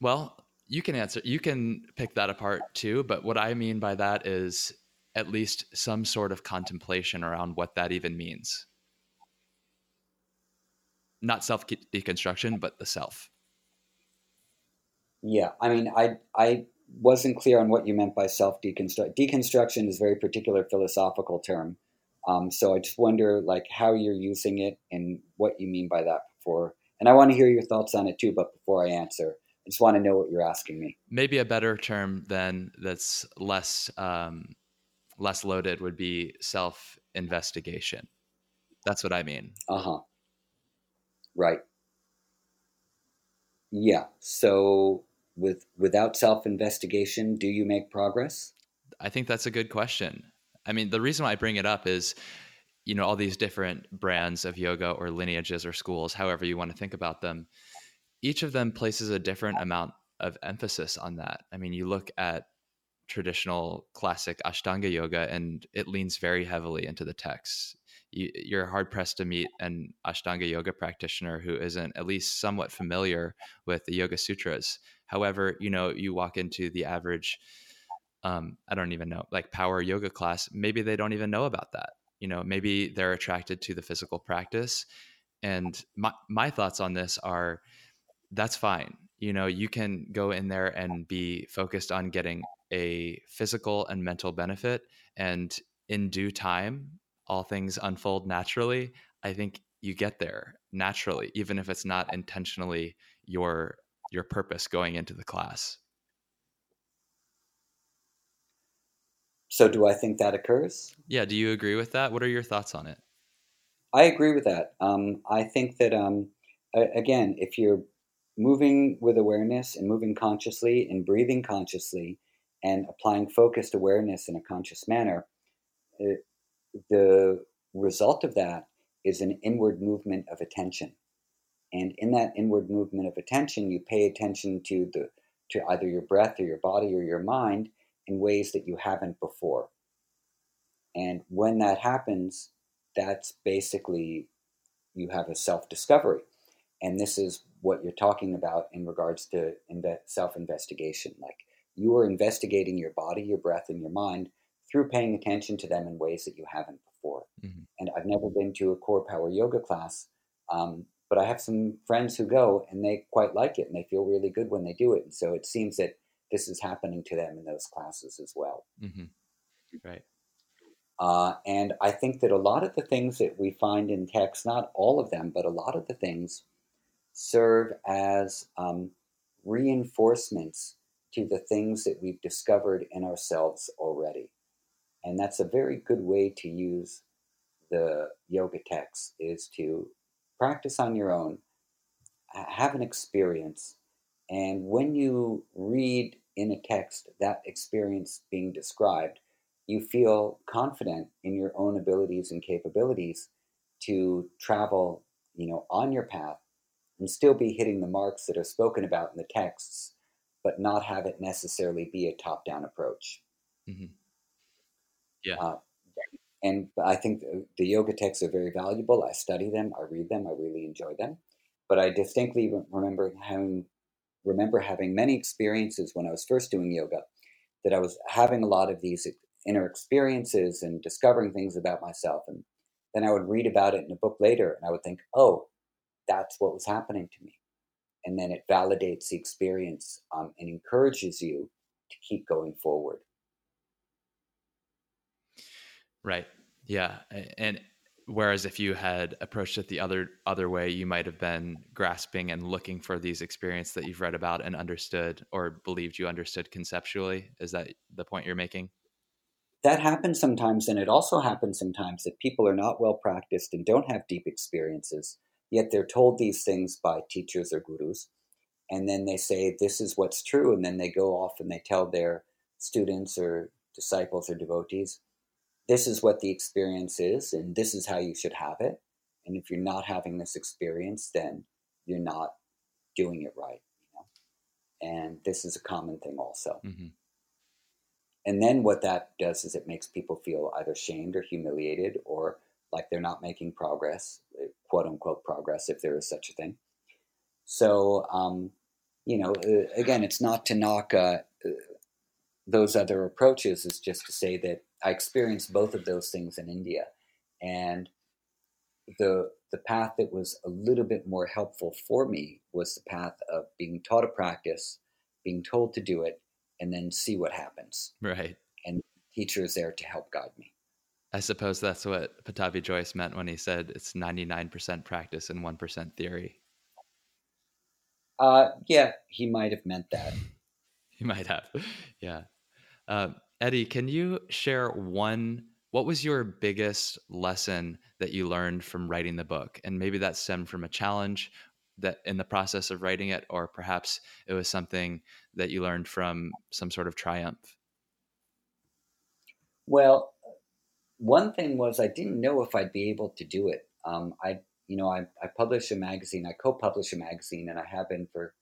Well, you can answer, you can pick that apart too. But what I mean by that is at least some sort of contemplation around what that even means not self deconstruction, but the self. Yeah, I mean, I I wasn't clear on what you meant by self deconstruct. Deconstruction is a very particular philosophical term, um, so I just wonder like how you're using it and what you mean by that before. And I want to hear your thoughts on it too. But before I answer, I just want to know what you're asking me. Maybe a better term than that's less um, less loaded would be self investigation. That's what I mean. Uh huh. Right. Yeah. So with without self-investigation, do you make progress? I think that's a good question. I mean, the reason why I bring it up is you know all these different brands of yoga or lineages or schools, however you want to think about them. Each of them places a different amount of emphasis on that. I mean, you look at traditional classic Ashtanga yoga and it leans very heavily into the texts you, are hard pressed to meet an Ashtanga yoga practitioner who isn't at least somewhat familiar with the Yoga Sutras. However, you know, you walk into the average, um, I don't even know, like power yoga class, maybe they don't even know about that. You know, maybe they're attracted to the physical practice. And my, my thoughts on this are that's fine. You know, you can go in there and be focused on getting a physical and mental benefit. And in due time, all things unfold naturally, I think you get there naturally, even if it's not intentionally your your purpose going into the class. So, do I think that occurs? Yeah. Do you agree with that? What are your thoughts on it? I agree with that. Um, I think that um, again, if you're moving with awareness and moving consciously and breathing consciously and applying focused awareness in a conscious manner, it, the result of that is an inward movement of attention. And in that inward movement of attention, you pay attention to the to either your breath or your body or your mind in ways that you haven't before. And when that happens, that's basically you have a self discovery. And this is what you're talking about in regards to self investigation. Like you are investigating your body, your breath, and your mind through paying attention to them in ways that you haven't before. Mm-hmm. And I've never been to a CorePower yoga class, um, but I have some friends who go and they quite like it and they feel really good when they do it. And so it seems that this is happening to them in those classes as well. Mm-hmm. Right. Uh, and I think that a lot of the things that we find in text, not all of them, but a lot of the things serve as um, reinforcements to the things that we've discovered in ourselves already. And that's a very good way to use the yoga text is to practice on your own, have an experience, and when you read in a text that experience being described, you feel confident in your own abilities and capabilities to travel, you know, on your path and still be hitting the marks that are spoken about in the texts, but not have it necessarily be a top-down approach. Mm-hmm. Yeah. Uh, and I think the, the yoga texts are very valuable. I study them, I read them, I really enjoy them. But I distinctly remember having remember having many experiences when I was first doing yoga that I was having a lot of these inner experiences and discovering things about myself. And then I would read about it in a book later and I would think, oh, that's what was happening to me. And then it validates the experience um, and encourages you to keep going forward. Right. Yeah. And whereas if you had approached it the other other way, you might have been grasping and looking for these experiences that you've read about and understood or believed you understood conceptually. Is that the point you're making? That happens sometimes, and it also happens sometimes that people are not well practiced and don't have deep experiences, yet they're told these things by teachers or gurus. And then they say, This is what's true. And then they go off and they tell their students or disciples or devotees, this is what the experience is, and this is how you should have it. And if you're not having this experience, then you're not doing it right. You know? And this is a common thing also. Mm-hmm. And then what that does is it makes people feel either shamed or humiliated or like they're not making progress, quote unquote progress, if there is such a thing. So, um, you know, uh, again, it's not to knock uh, those other approaches, it's just to say that I experienced both of those things in India. And the the path that was a little bit more helpful for me was the path of being taught a practice, being told to do it, and then see what happens. Right. And teacher is there to help guide me. I suppose that's what Pattabhi Jois meant when he said it's 99% practice and 1% theory. Uh, yeah, he might have meant that. he might have. Yeah. Uh, Eddie, can you share one? What was your biggest lesson that you learned from writing the book? And maybe that stemmed from a challenge that in the process of writing it, or perhaps it was something that you learned from some sort of triumph. Well, one thing was I didn't know if I'd be able to do it. Um, I, you know, I, I publish a magazine. I co-publish a magazine, and I have been for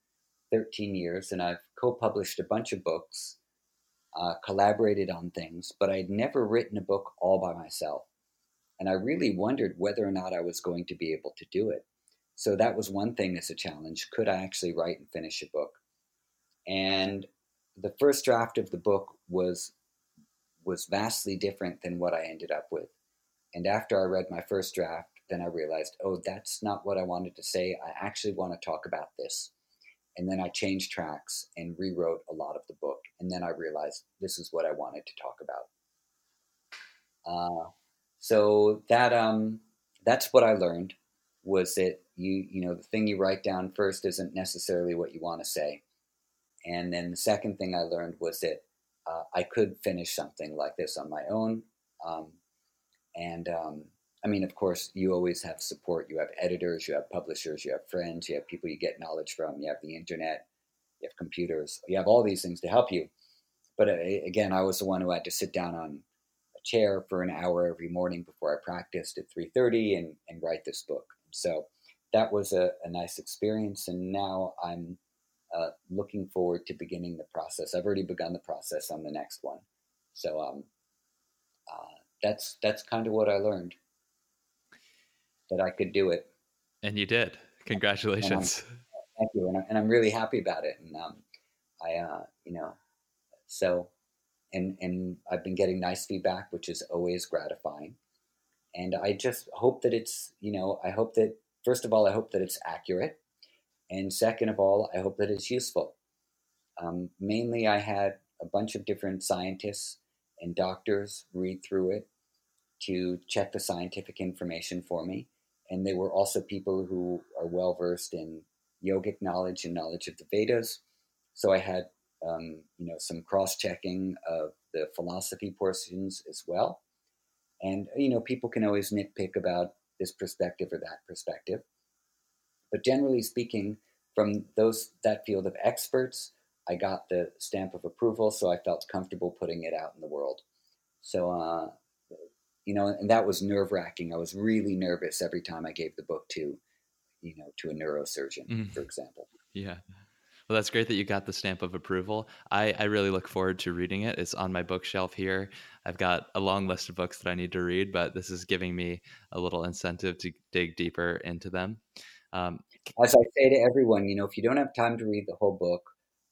13 years. And I've co-published a bunch of books uh, collaborated on things, but I'd never written a book all by myself. And I really wondered whether or not I was going to be able to do it. So that was one thing as a challenge. Could I actually write and finish a book? And the first draft of the book was was vastly different than what I ended up with. And after I read my first draft, then I realized, oh, that's not what I wanted to say. I actually want to talk about this. And then I changed tracks and rewrote a lot of the book. And then I realized this is what I wanted to talk about. Uh, so that um, that's what I learned was that you you know the thing you write down first isn't necessarily what you want to say. And then the second thing I learned was that uh, I could finish something like this on my own. Um, and um, I mean, of course, you always have support. You have editors, you have publishers, you have friends, you have people you get knowledge from, you have the internet, you have computers, you have all these things to help you. But uh, again, I was the one who had to sit down on a chair for an hour every morning before I practiced at 3:30 and, and write this book. So that was a, a nice experience, and now I'm uh, looking forward to beginning the process. I've already begun the process on the next one. So um, uh, that's that's kind of what I learned that I could do it. And you did. Congratulations. thank you, and, I, and I'm really happy about it. And um, I, uh, you know, so, and and I've been getting nice feedback, which is always gratifying. And I just hope that it's, you know, I hope that first of all, I hope that it's accurate, and second of all, I hope that it's useful. Um, mainly, I had a bunch of different scientists and doctors read through it to check the scientific information for me and they were also people who are well versed in yogic knowledge and knowledge of the Vedas. So I had, um, you know, some cross checking of the philosophy portions as well. And you know, people can always nitpick about this perspective or that perspective, but generally speaking, from those that field of experts, I got the stamp of approval, so I felt comfortable putting it out in the world. So uh, you know, and that was nerve wracking. I was really nervous every time I gave the book to, you know, to a neurosurgeon, mm. for example. Yeah. Well, that's great that you got the stamp of approval. I, I really look forward to reading it. It's on my bookshelf here. I've got a long list of books that I need to read, but this is giving me a little incentive to dig deeper into them. Um, As I say to everyone, you know, if you don't have time to read the whole book,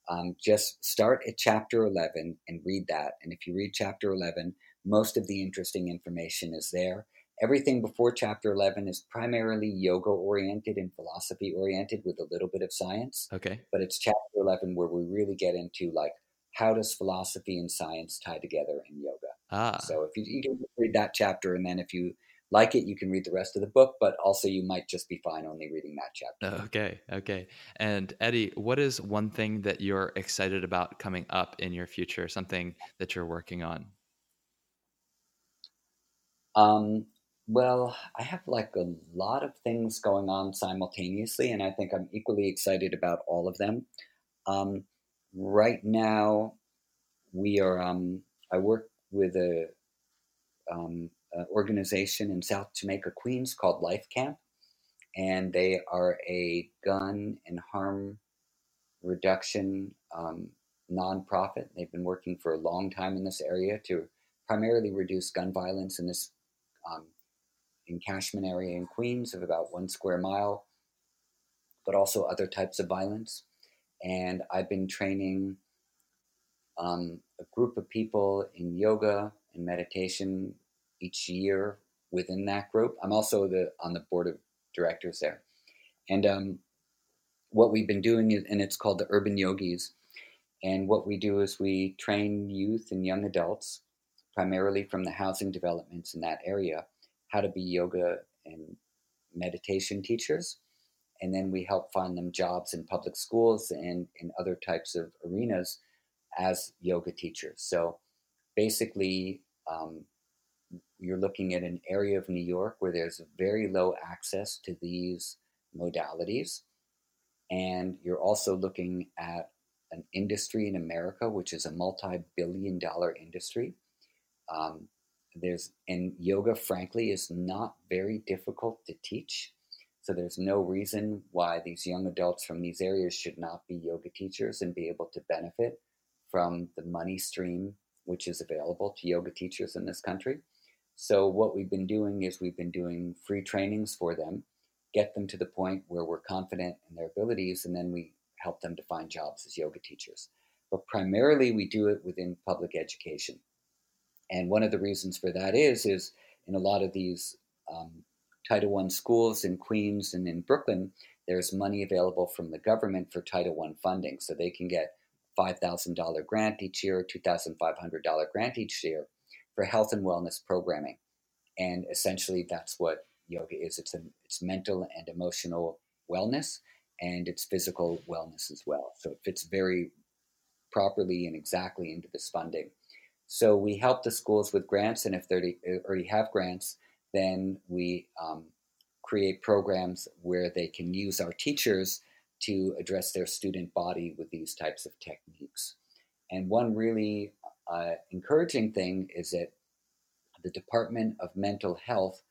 um, just start at chapter 11 and read that. And if you read chapter 11, most of the interesting information is there. Everything before chapter 11 is primarily yoga oriented and philosophy oriented with a little bit of science. Okay. But it's chapter 11 where we really get into like how does philosophy and science tie together in yoga? Ah. So if you, you can read that chapter, and then if you like it, you can read the rest of the book, but also you might just be fine only reading that chapter. Okay, okay. And Eddie, what is one thing that you're excited about coming up in your future, something that you're working on? Um, well, I have like a lot of things going on simultaneously, and I think I'm equally excited about all of them. Um, right now, we are, um, I work with a um, uh, organization in South Jamaica, Queens called Life Camp, and they are a gun and harm reduction um, nonprofit. They've been working for a long time in this area to primarily reduce gun violence in this um, encashment area in Queens of about one square mile, but also other types of violence. And I've been training um, a group of people in yoga and meditation each year within that group. I'm also the on the board of directors there, and um, what we've been doing is, and it's called the Urban Yogis. And what we do is we train youth and young adults, primarily from the housing developments in that area, how to be yoga and meditation teachers. And then we help find them jobs in public schools and in other types of arenas as yoga teachers. So basically, um, you're looking at an area of New York where there's very low access to these modalities. And you're also looking at an industry in America, which is a multi billion dollar industry. Um, there's and yoga, frankly, is not very difficult to teach. So there's no reason why these young adults from these areas should not be yoga teachers and be able to benefit from the money stream which is available to yoga teachers in this country. So, what we've been doing is we've been doing free trainings for them, get them to the point where we're confident in their abilities, and then we help them to find jobs as yoga teachers. But primarily, we do it within public education. And one of the reasons for that is, is in a lot of these um, Title I schools in Queens and in Brooklyn, there's money available from the government for Title I funding, so they can get $5,000 grant each year, $2,500 grant each year for health and wellness programming. And essentially, that's what yoga is it's, a, it's mental and emotional wellness, and it's physical wellness as well. So it fits very properly and exactly into this funding. So we help the schools with grants, and if they already have grants, then we um, create programs where they can use our teachers to address their student body with these types of techniques. And one really uh, encouraging thing is that the Department of Mental Health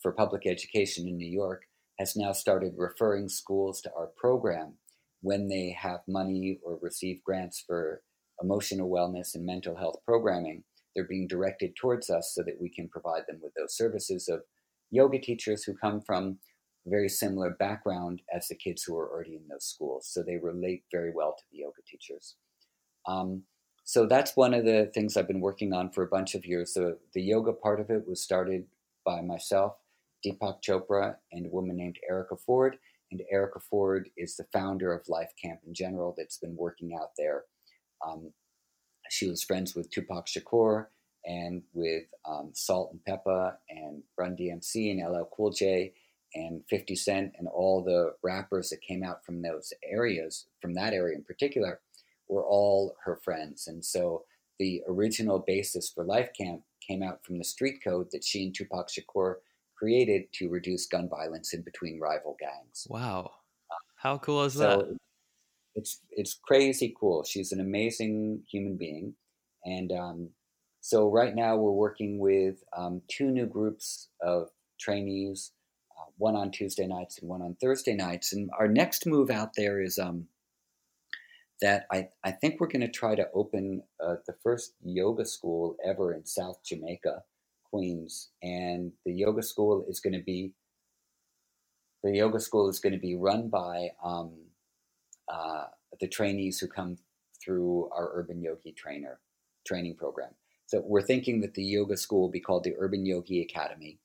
for Public Education in New York has now started referring schools to our program when they have money or receive grants for emotional wellness and mental health programming. They're being directed towards us so that we can provide them with those services of yoga teachers who come from a very similar background as the kids who are already in those schools. So they relate very well to the yoga teachers. Um, so that's one of the things I've been working on for a bunch of years. The, the yoga part of it was started by myself, Deepak Chopra, and a woman named Erica Ford. And Erica Ford is the founder of Life Camp in general that's been working out there. Um, she was friends with Tupac Shakur and with um, Salt-N-Pepa and Run DMC and LL Cool J and 50 Cent and all the rappers that came out from those areas, from that area in particular, were all her friends. And so the original basis for Life Camp came out from the street code that she and Tupac Shakur created to reduce gun violence in between rival gangs. Wow. How cool is so that? It's, it's crazy cool. She's an amazing human being. And um, so right now we're working with um, two new groups of trainees one on Tuesday nights and one on Thursday nights. And our next move out there is um, that I, I think we're going to try to open uh, the first yoga school ever in South Jamaica, Queens. And the yoga school is going to be the yoga school is going to be run by um, uh, the trainees who come through our urban yogi trainer training program. So we're thinking that the yoga school will be called the Urban Yogi Academy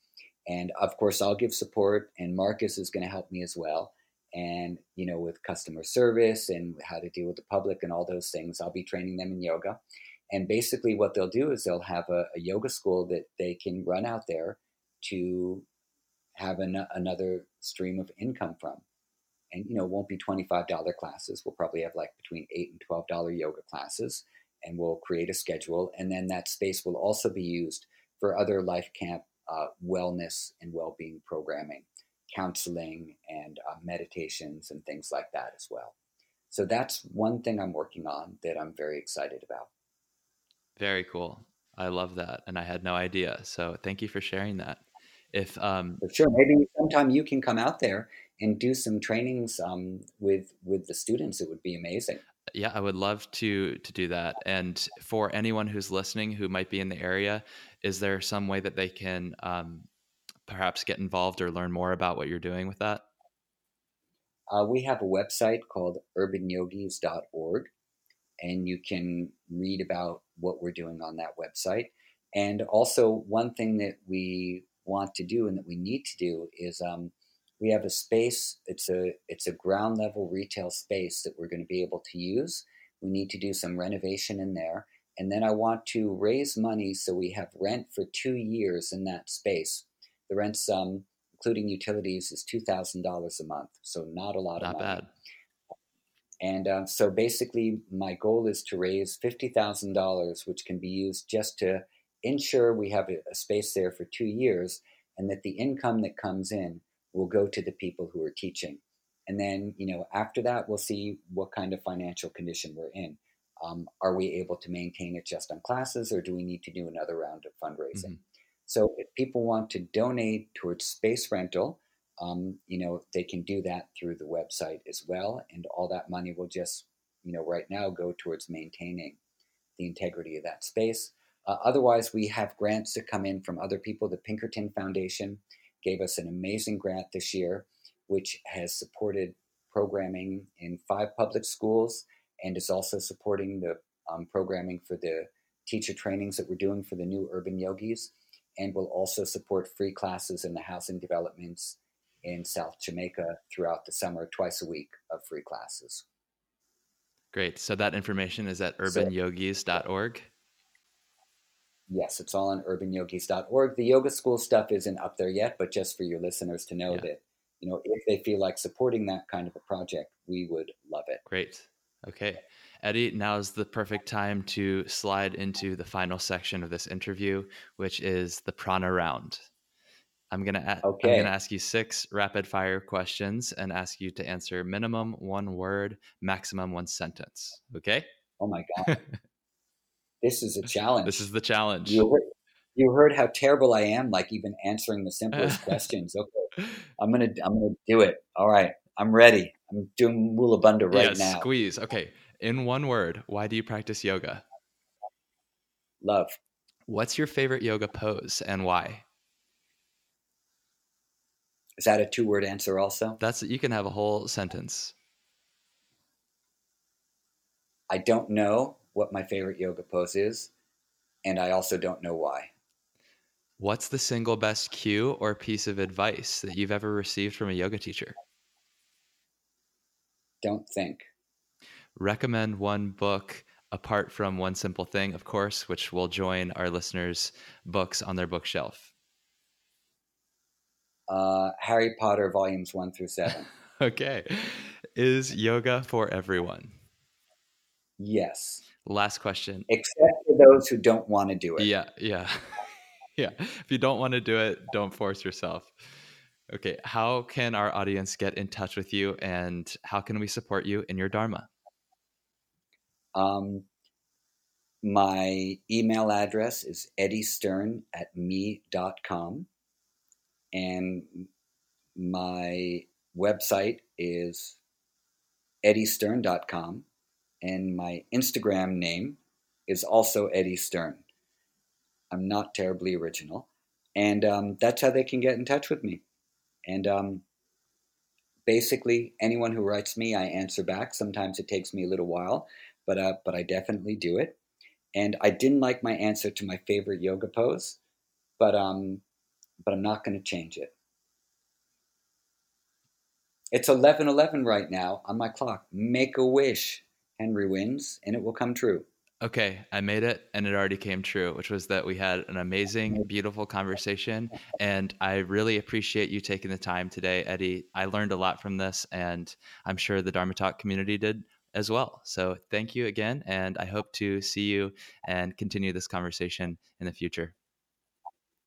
and of course, I'll give support, and Marcus is going to help me as well. And you know with customer service and how to deal with the public and all those things. I'll be training them in yoga. And basically, what they'll do is they'll have a, a yoga school that they can run out there to have an, another stream of income from. And you know, won't be twenty five dollar classes. We'll probably have like between eight and twelve dollar yoga classes, and we'll create a schedule. And then that space will also be used for other life camp uh, wellness and well being programming, counseling, and uh, meditations and things like that as well. So that's one thing I'm working on that I'm very excited about. Very cool. I love that, and I had no idea. So thank you for sharing that. If um, for sure, maybe sometime you can come out there and do some trainings um, with with the students. It would be amazing. Yeah, I would love to to do that. And for anyone who's listening who might be in the area, is there some way that they can um, perhaps get involved or learn more about what you're doing with that? Uh, we have a website called urbanyogis.org, and you can read about what we're doing on that website. And also, one thing that we want to do and that we need to do is um, we have a space. It's a it's a ground level retail space that we're going to be able to use. We need to do some renovation in there, and then I want to raise money so we have rent for two years in that space. The rent um, including utilities is two thousand dollars a month, so not a lot not of money. bad. And uh, so basically, my goal is to raise $50,000, which can be used just to ensure we have a, a, space there for two years and that the income that comes in will go to the people who are teaching. And then, you know, after that, we'll see what kind of financial condition we're in. Um, are we able to maintain it just on classes or do we need to do another round of fundraising? Mm-hmm. So if people want to donate towards space rental, um, you know, they can do that through the website as well. And all that money will just, you know, right now go towards maintaining the integrity of that space. Uh, otherwise, we have grants that come in from other people. The Pinkerton Foundation gave us an amazing grant this year, which has supported programming in five public schools and is also supporting the um, programming for the teacher trainings that we're doing for the new urban yogis and will also support free classes in the housing developments in South Jamaica throughout the summer, twice a week of free classes. Great. So that information is at urbanyogis.org. Yes, it's all on urbanyogis.org. The yoga school stuff isn't up there yet, but just for your listeners to know yeah. that, you know, if they feel like supporting that kind of a project, we would love it. Great. Okay. Eddie, now is the perfect time to slide into the final section of this interview, which is the prana round. I'm gonna okay. I'm gonna ask you six rapid fire questions and ask you to answer minimum one word, maximum one sentence. Okay? Oh my god, this is a challenge. This is the challenge. You heard, you heard how terrible I am, like even answering the simplest questions. Okay, I'm gonna I'm gonna do it. All right, I'm ready. I'm doing Mula Bandha right yeah, now. Squeeze. Okay. In one word, why do you practice yoga? Love. What's your favorite yoga pose and why? Is that a two word answer also? That's you can have a whole sentence. I don't know what my favorite yoga pose is, and I also don't know why. What's the single best cue or piece of advice that you've ever received from a yoga teacher? Don't think. Recommend one book apart from One Simple Thing, of course, which will join our listeners' books on their bookshelf uh, Harry Potter volumes one through seven. okay. Is yoga for everyone? Yes. Last question. Except for those who don't want to do it. Yeah, yeah. yeah. If you don't want to do it, don't force yourself. Okay. How can our audience get in touch with you and how can we support you in your Dharma? Um, my email address is eddiestern at me.com and my website is eddiestern.com and my Instagram name is also Eddie Stern. I'm not terribly original. And um, that's how they can get in touch with me. And um, basically, anyone who writes me, I answer back. Sometimes it takes me a little while, but, uh, but I definitely do it. And I didn't like my answer to my favorite yoga pose, but um, but I'm not going to change it. It's 11:11 right now on my clock. Make a wish, Henry wins, and it will come true. Okay, I made it and it already came true, which was that we had an amazing, beautiful conversation. And I really appreciate you taking the time today, Eddie. I learned a lot from this, and I'm sure the Dharma Talk community did as well. So thank you again. And I hope to see you and continue this conversation in the future.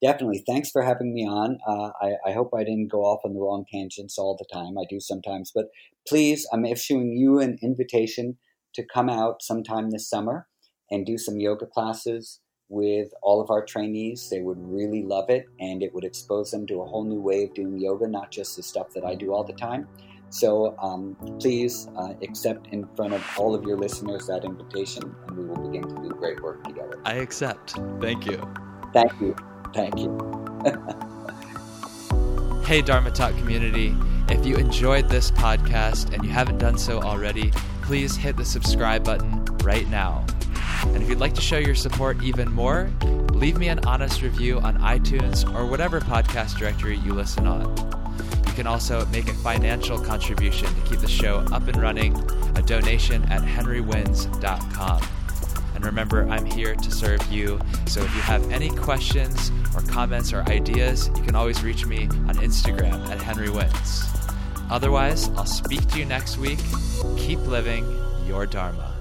Definitely. Thanks for having me on. Uh, I, I, hope I didn't go off on the wrong tangents all the time. I do sometimes. But please, I'm issuing you an invitation to come out sometime this summer and do some yoga classes with all of our trainees. They would really love it, and it would expose them to a whole new way of doing yoga, not just the stuff that I do all the time. So um, please uh, accept in front of all of your listeners that invitation, and we will begin to do great work together. I accept. Thank you. Thank you. Thank you. hey, Dharma Talk community. If you enjoyed this podcast and you haven't done so already, please hit the subscribe button right now. And if you'd like to show your support even more, leave me an honest review on iTunes or whatever podcast directory you listen on. Can also make a financial contribution to keep the show up and running, a donation at henrywins.com. And remember, I'm here to serve you. So if you have any questions or comments or ideas, you can always reach me on Instagram at henrywins. Otherwise, I'll speak to you next week. Keep living your Dharma.